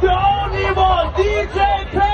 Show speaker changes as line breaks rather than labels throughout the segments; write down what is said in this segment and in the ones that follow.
the only one, DJ
Paytric.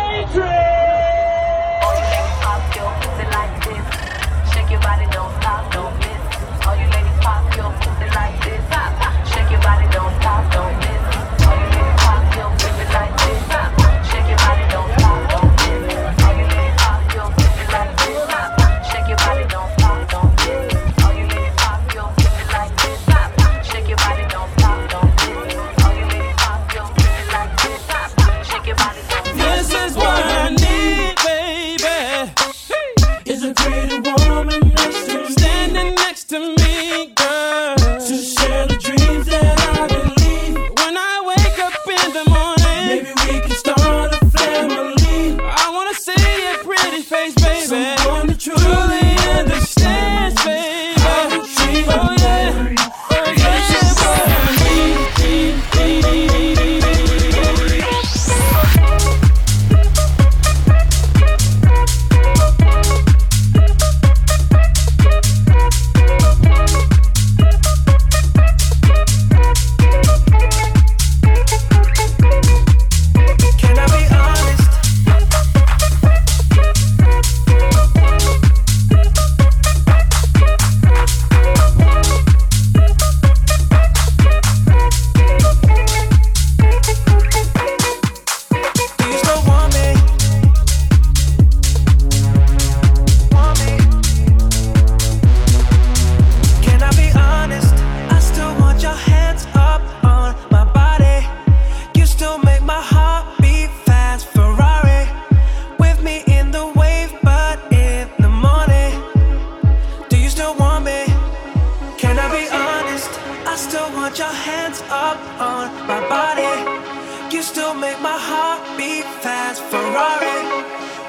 your hands up on my body. You still make my heart beat fast, Ferrari.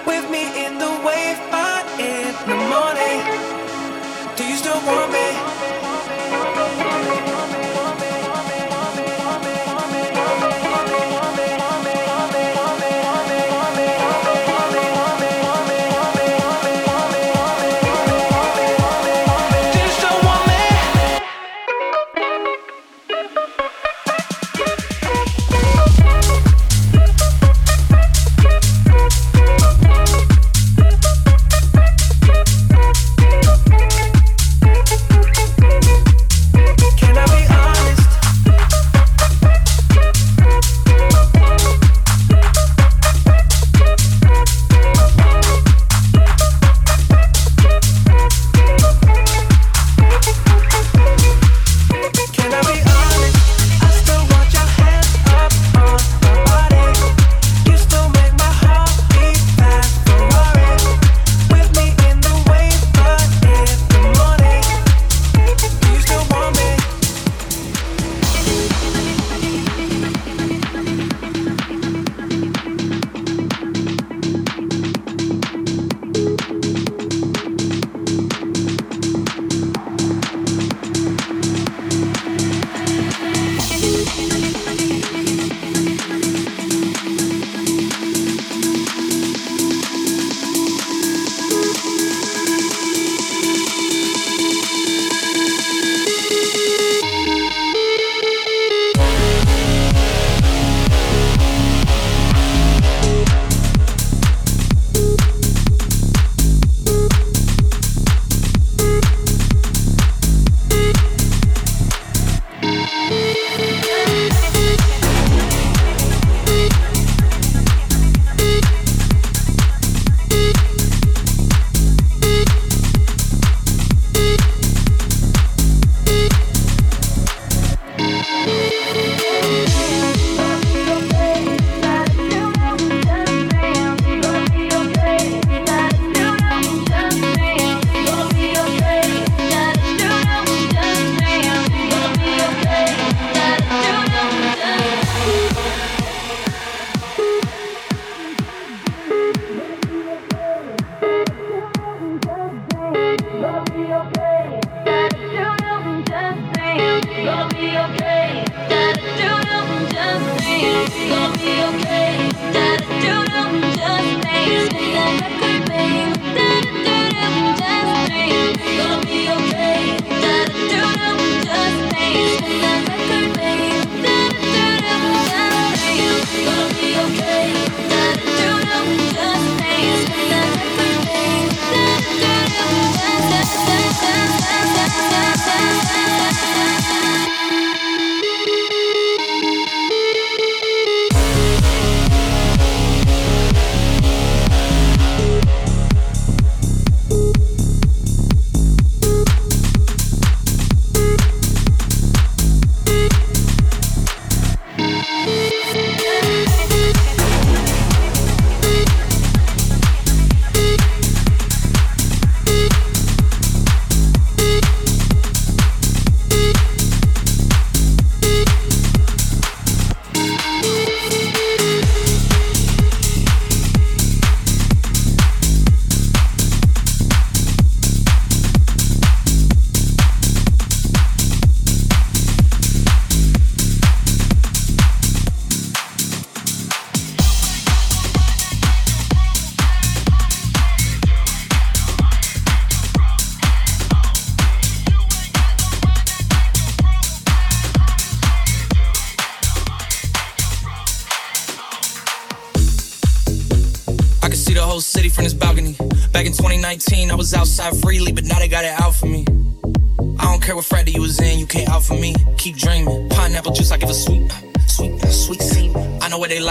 With me in the wave, but in the morning. Do you still want me?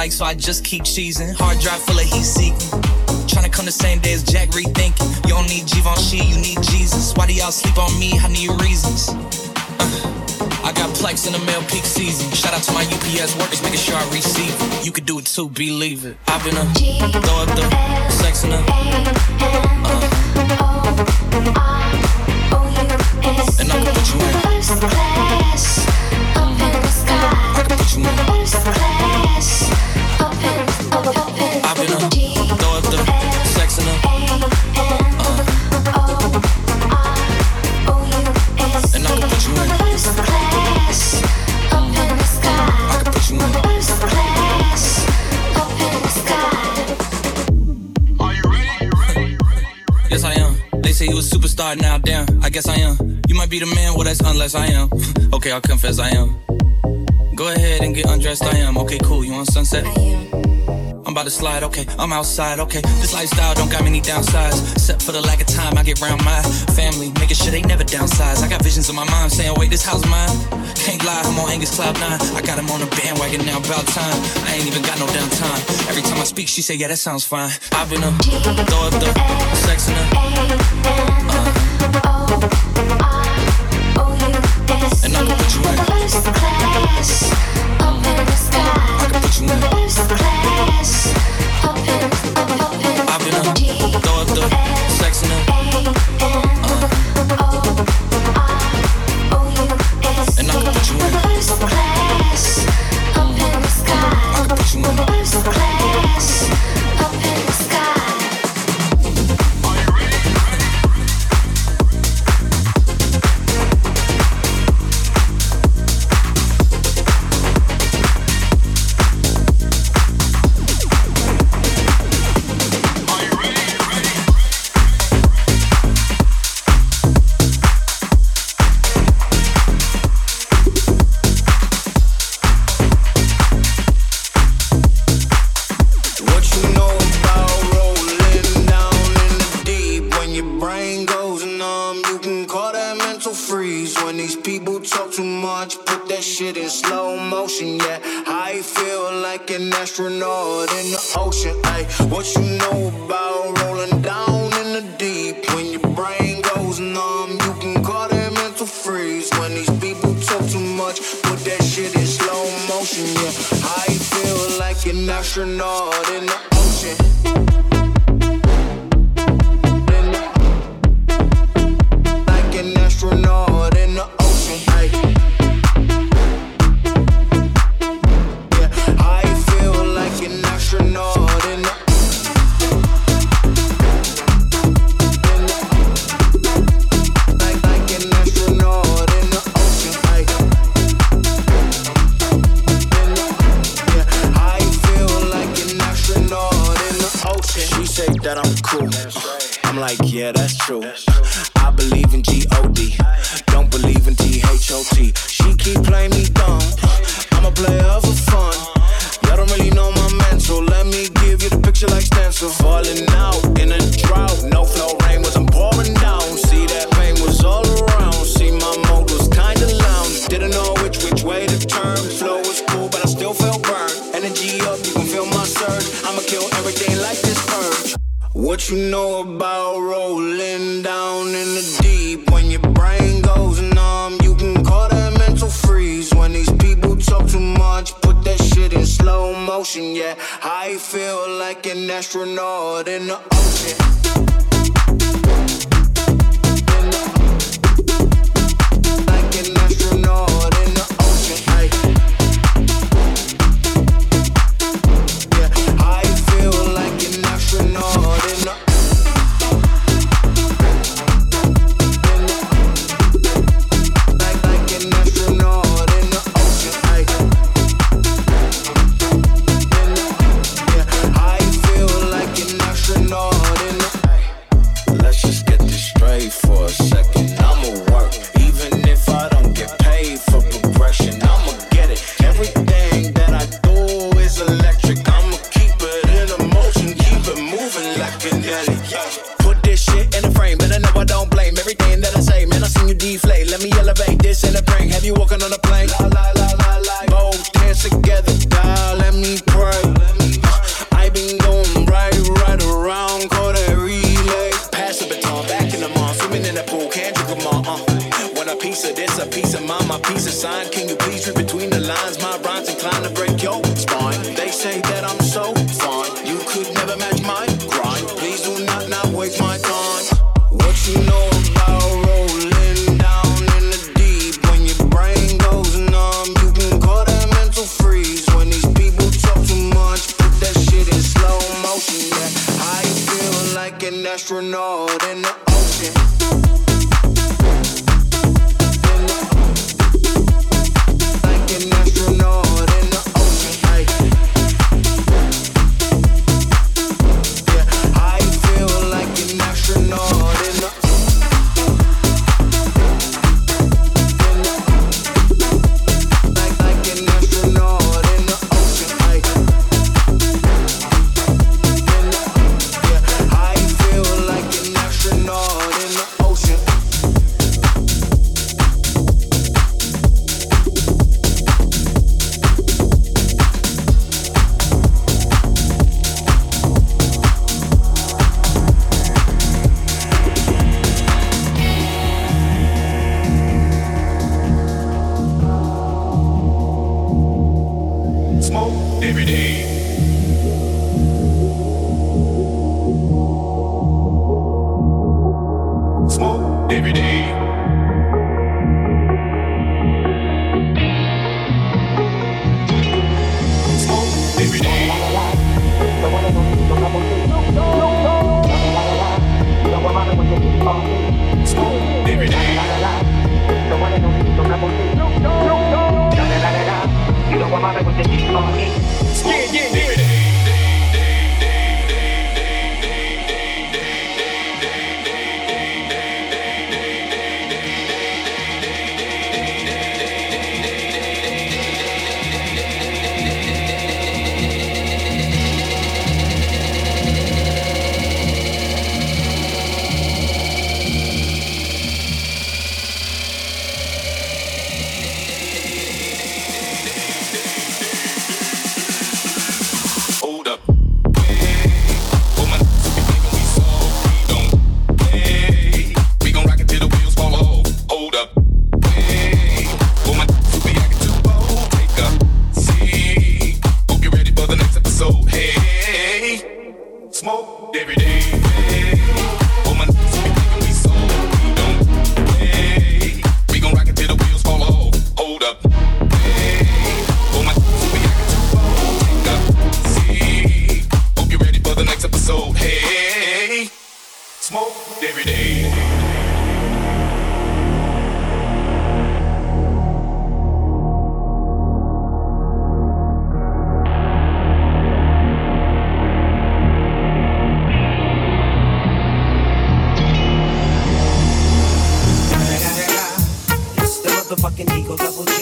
Like, so I just keep cheesing. Hard drive full of heat seeking. Tryna come the same day as Jack rethinking. You don't need Givenchy, you need Jesus. Why do y'all sleep on me? I need reasons. Uh. I got plex in the mail peak season. Shout out to my UPS workers, making sure I receive it. You could do it too, believe it. I've been a throw up the sex in a. Uh, and I can put you in. Be the man, well, that's unless I am. okay, I'll confess I am. Go ahead and get undressed, I am. Okay, cool. You want sunset? I am. I'm about to slide, okay. I'm outside, okay. This lifestyle don't got many downsides. Except for the lack of time I get around my family. Making sure they never downsize. I got visions of my mom saying, wait, this house mine. Can't lie, I'm on Angus Cloud 9. I got him on a bandwagon now, about time. I ain't even got no downtime. Every time I speak, she say, yeah, that sounds fine. I've been a throw up the sex in. Uh. And I can put you in. First class, up in the
ocean. every day. So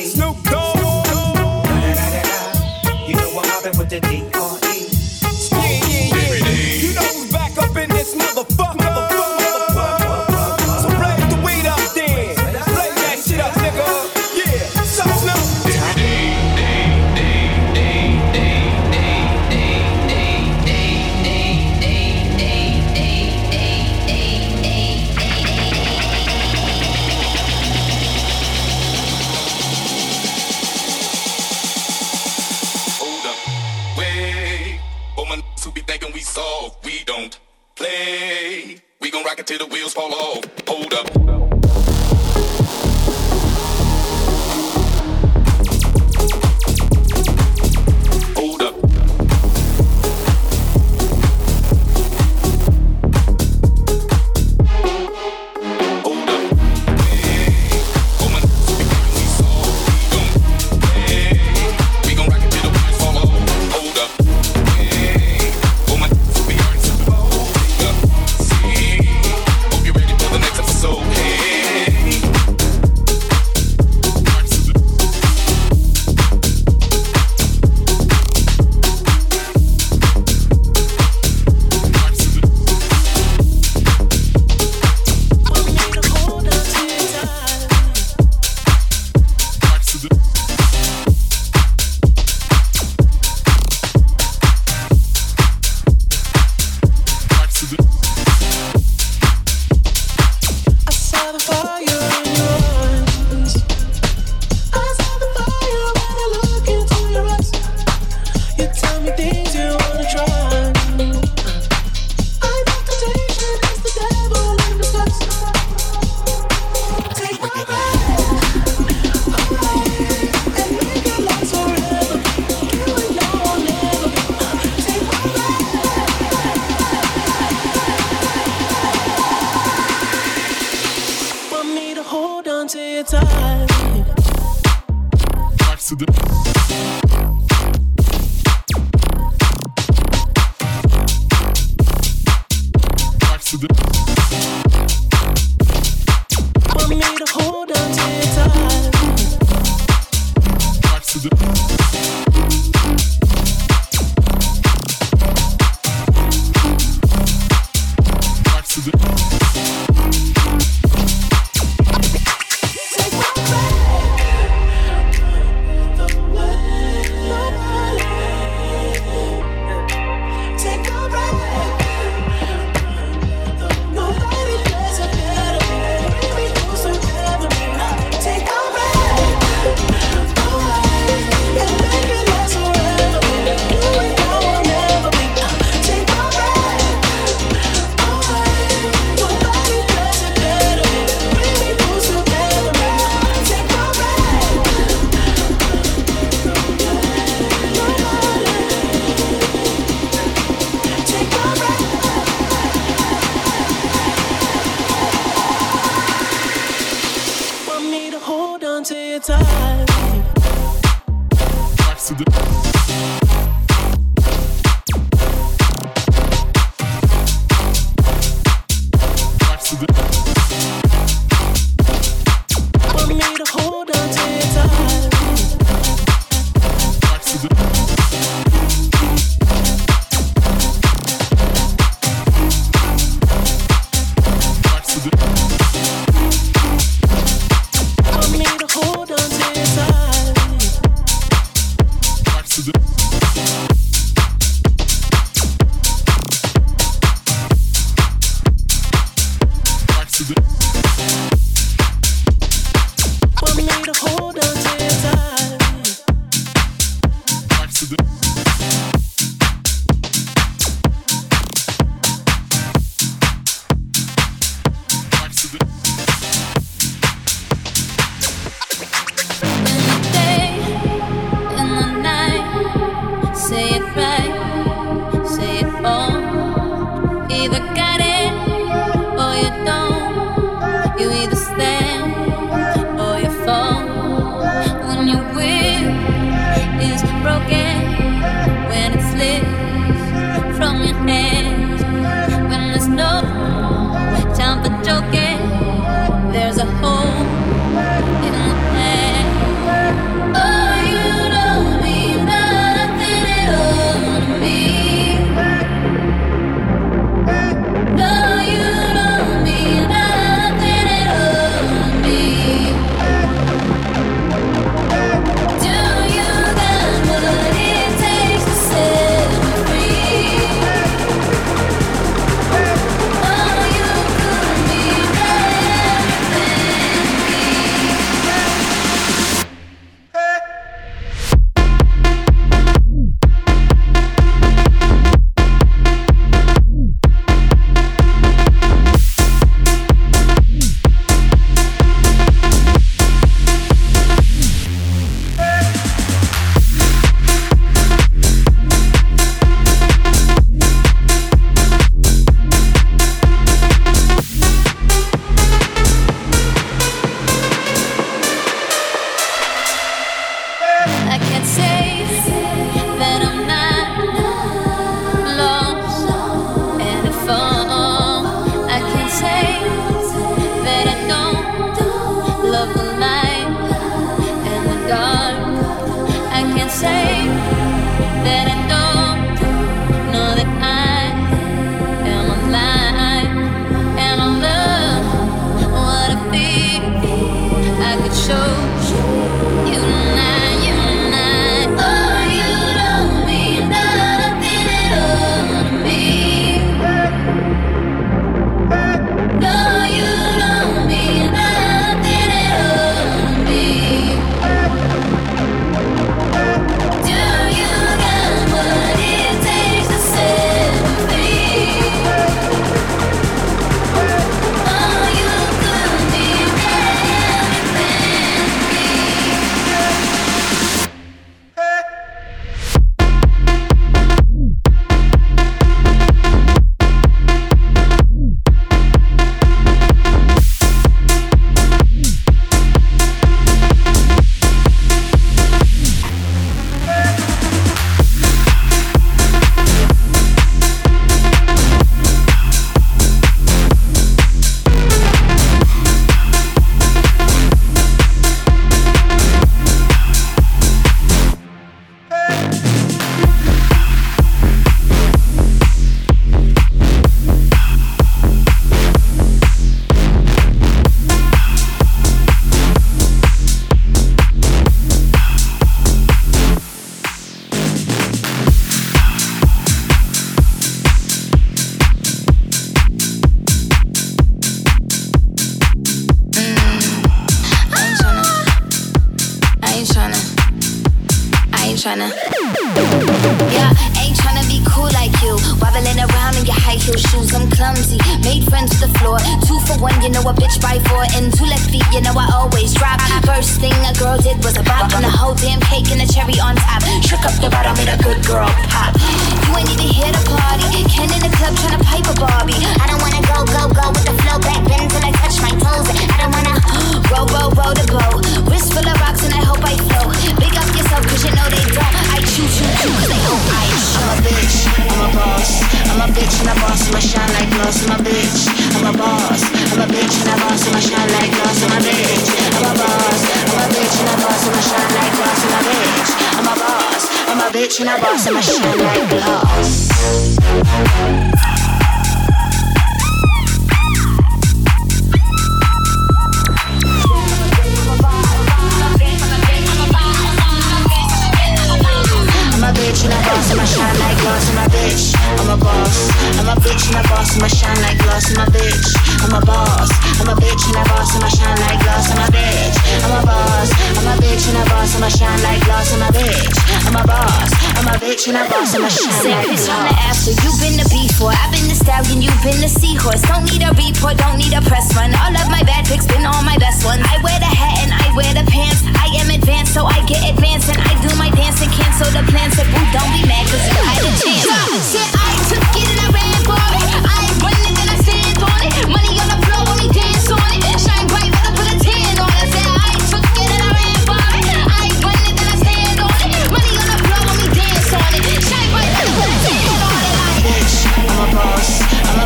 bitch and a
boss, I'ma shine like glass. I'm a bitch, I'm a boss. I'm a bitch and a boss, I'ma shine like glass. I'm a bitch, I'm a boss. I'm a bitch and a boss, I'ma shine like glass.
on the after, you've been the before. I've been the stallion, you've been the seahorse. Don't need a report, don't need a press run. All of my bad pics been all my best ones. I wear the hat and I wear the pants. I am advanced, so I get advanced and I do my dance and cancel the plans. Said, boo, don't be mad, cause you had a chance. Said I took it and I ran for it. I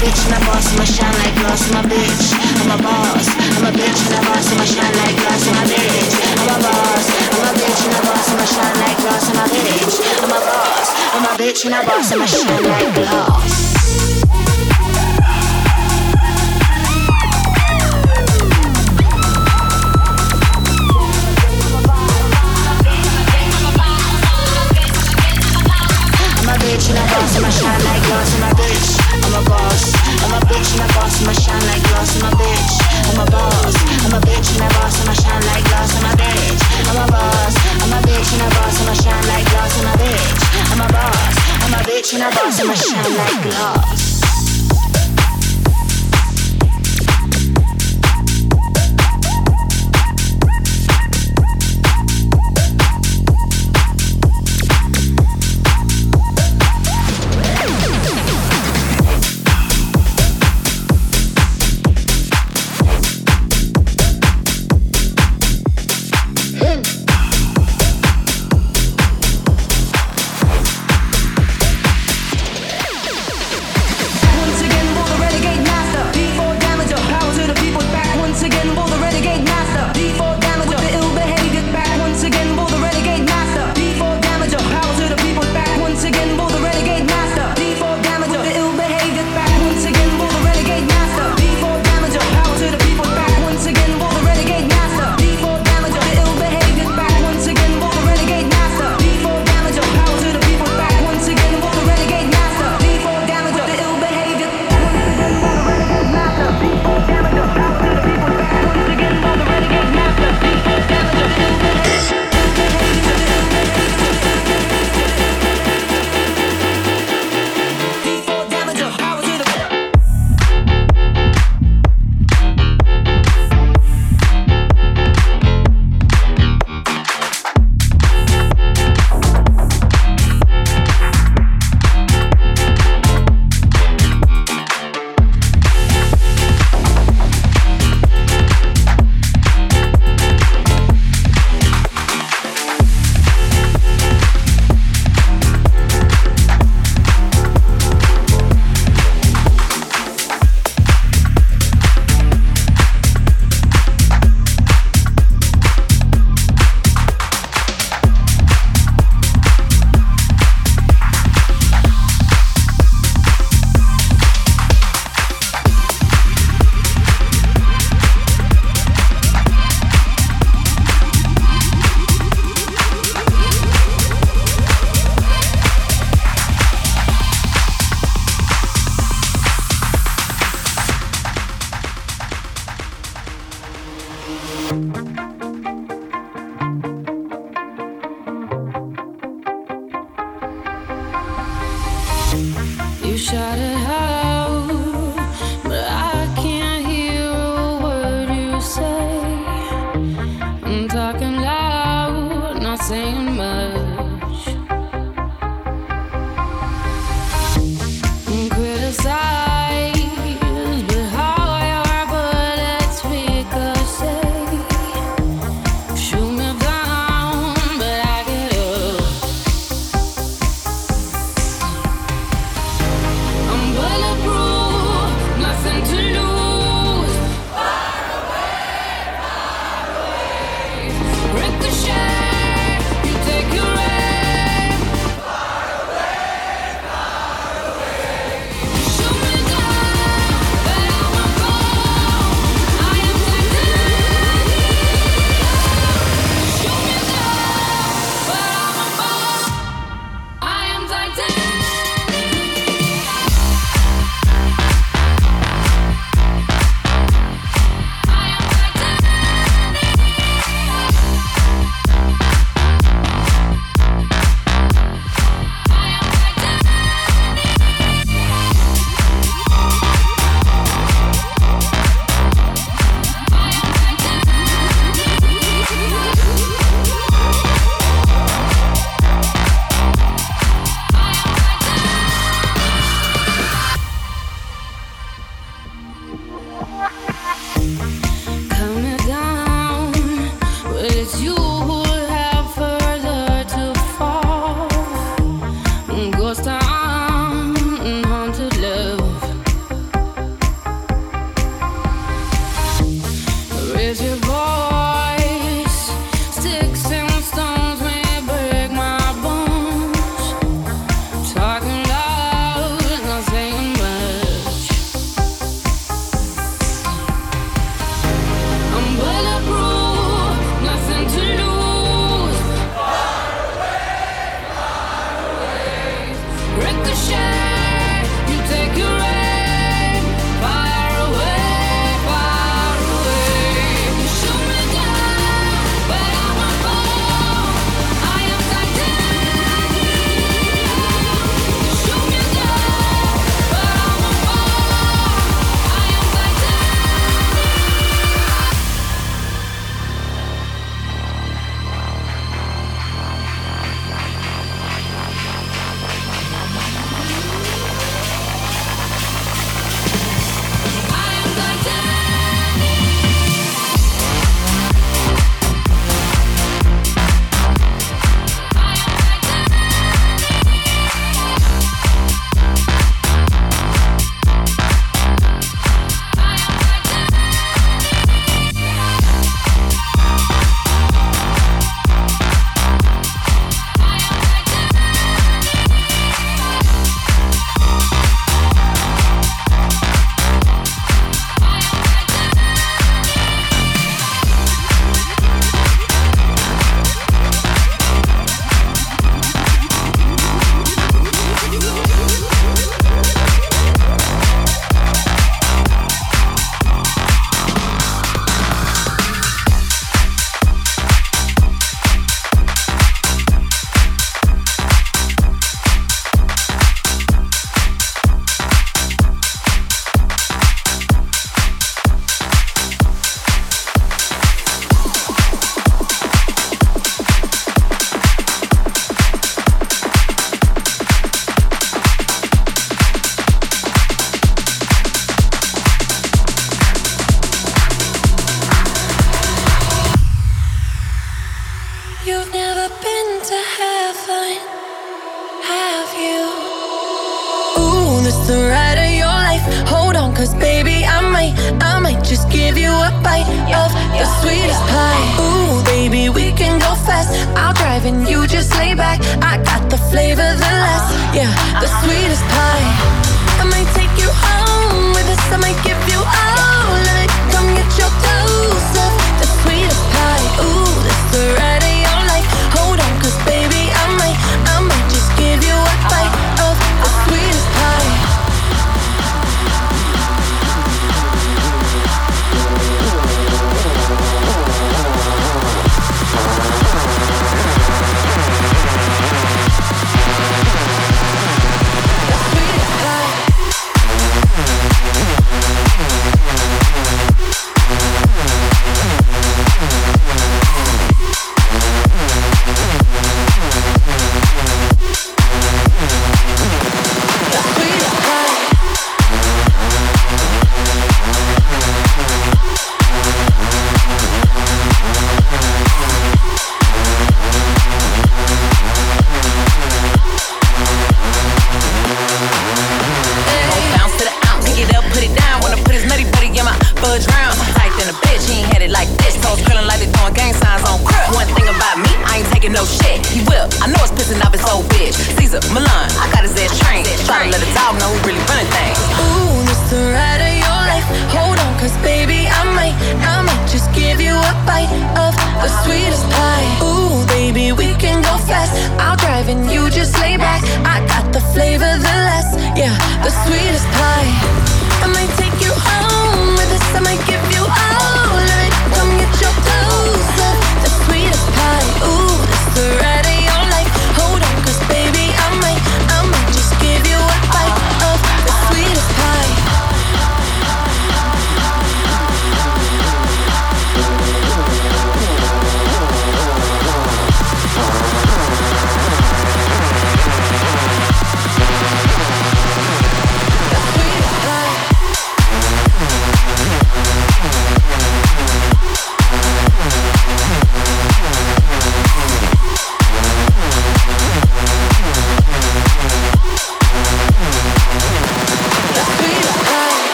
bitch and a boss, I'ma shine like glass. I'm a bitch, I'm a boss. I'm a bitch and a boss, I'ma shine like glass. I'm a bitch, I'm a boss. I'm a bitch and a boss, I'ma shine like glass. I'm a bitch, I'm a boss. I'm a bitch and a boss, I'ma shine like glass. I'm a bitch, boss. And a boss, I'ma shine like glass. I'm a bitch, I'm a boss. I'm a bitch and a boss, I'ma shine like glass. I'm a bitch, I'm a boss. I'm a bitch and a boss, I'ma shine like glass. I'm a bitch, I'm a boss. I'm a bitch and a boss, I'ma shine like glass.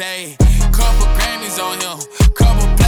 say. Couple Grammys on him, couple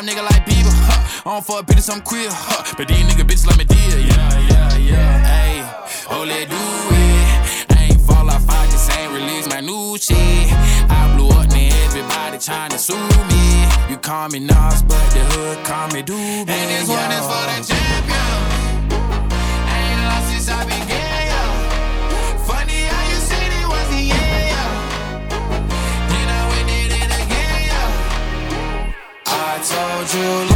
pop nigga like Bieber. Huh. On for a bitch, I'm queer. Huh. But these nigga bitches like me deal. Yeah, yeah, yeah. Hey, oh, let do it. I ain't fall off, I just ain't release my new shit. I blew up, now everybody trying to sue me. You call me Nas, but the hood call me Doobie. And this one is for the champion. told you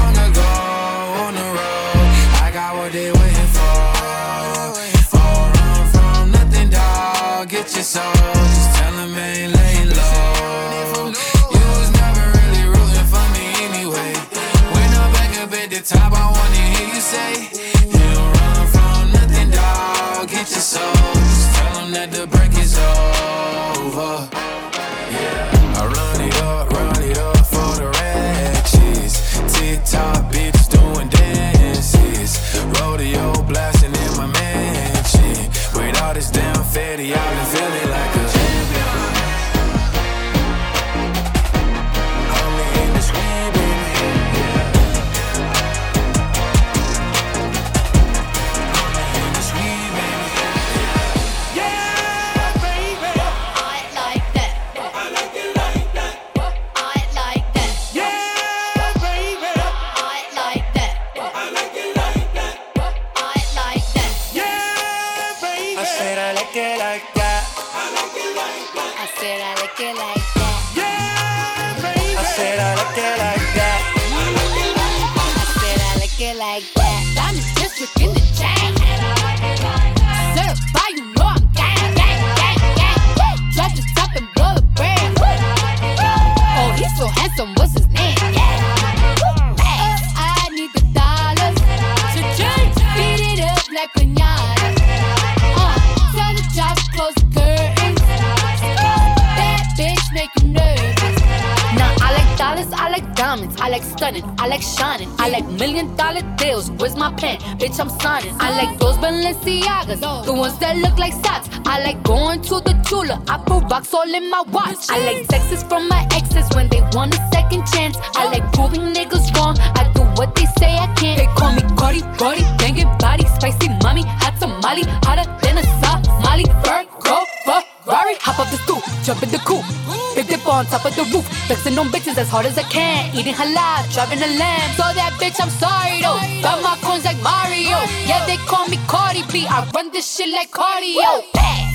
hard as I can, eating halal, driving a lamb. So that bitch, I'm sorry though. Got my coins like Mario. Yeah, they call me Cardi B. I run this shit like cardio.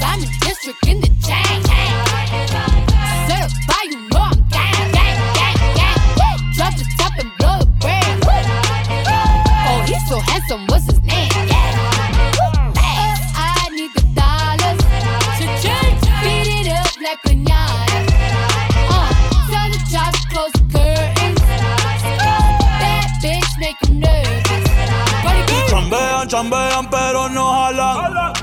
I'm in district in the chain. Set up by you know I'm gang, gang, gang, gang. Drop the top and blow the brand. Oh, he's so handsome, what's
chambean pero no jalan.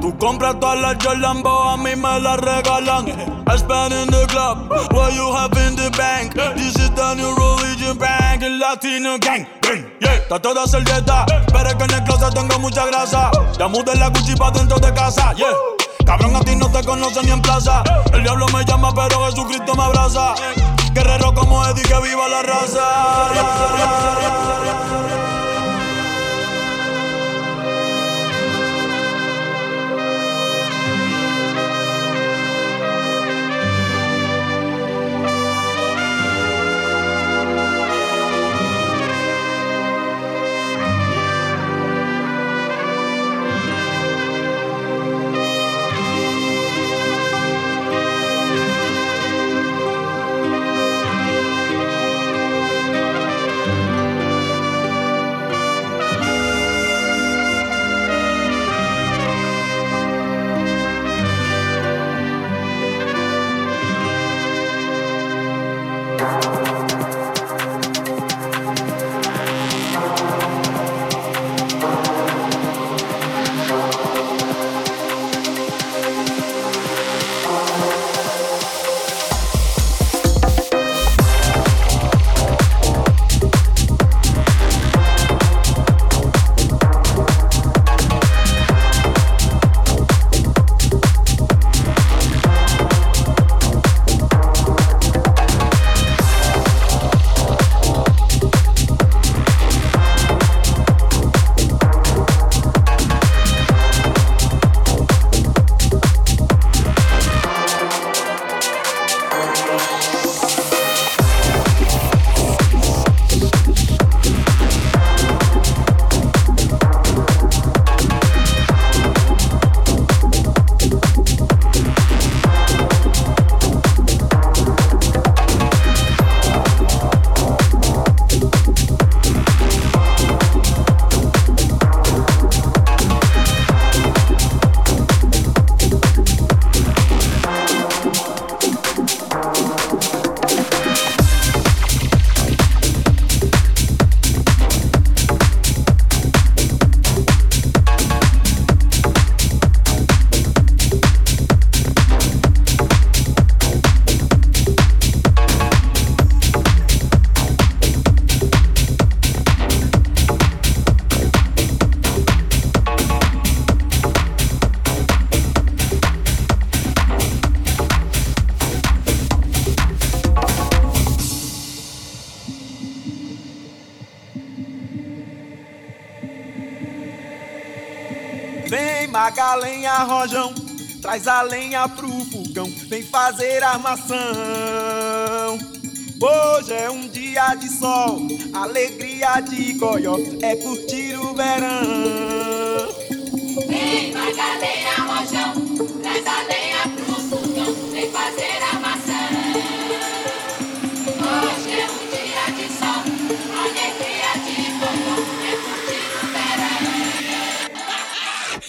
Tú compras todas las Jordan, a mí me las regalan. I spend in the club, what you have in the bank. This is the new religion bank, el latino gang. Yeah. Está toda servieta, pero es que en el closet tengo mucha grasa. Ya mudé la Gucci pa' dentro de casa, yeah. Cabrón, a ti no te conocen ni en plaza. El diablo me llama, pero Jesucristo me abraza. Guerrero como Eddie, que viva la raza.
rojão, traz a lenha pro fogão, vem fazer armação. Hoje é um dia de sol, alegria de goió, é curtir o verão.
Vem traz a lenha, rojão, traz a lenha.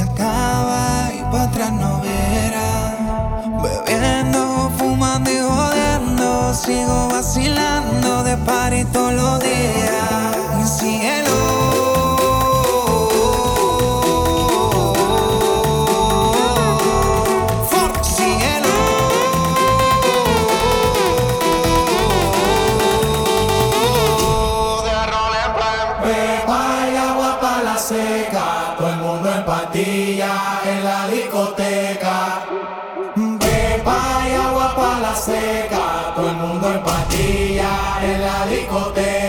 acaba y para atrás no verá. Bebiendo, fumando y jodiendo, sigo vacilando de par todos los días.
Mi cielo. patilla en la discoteca.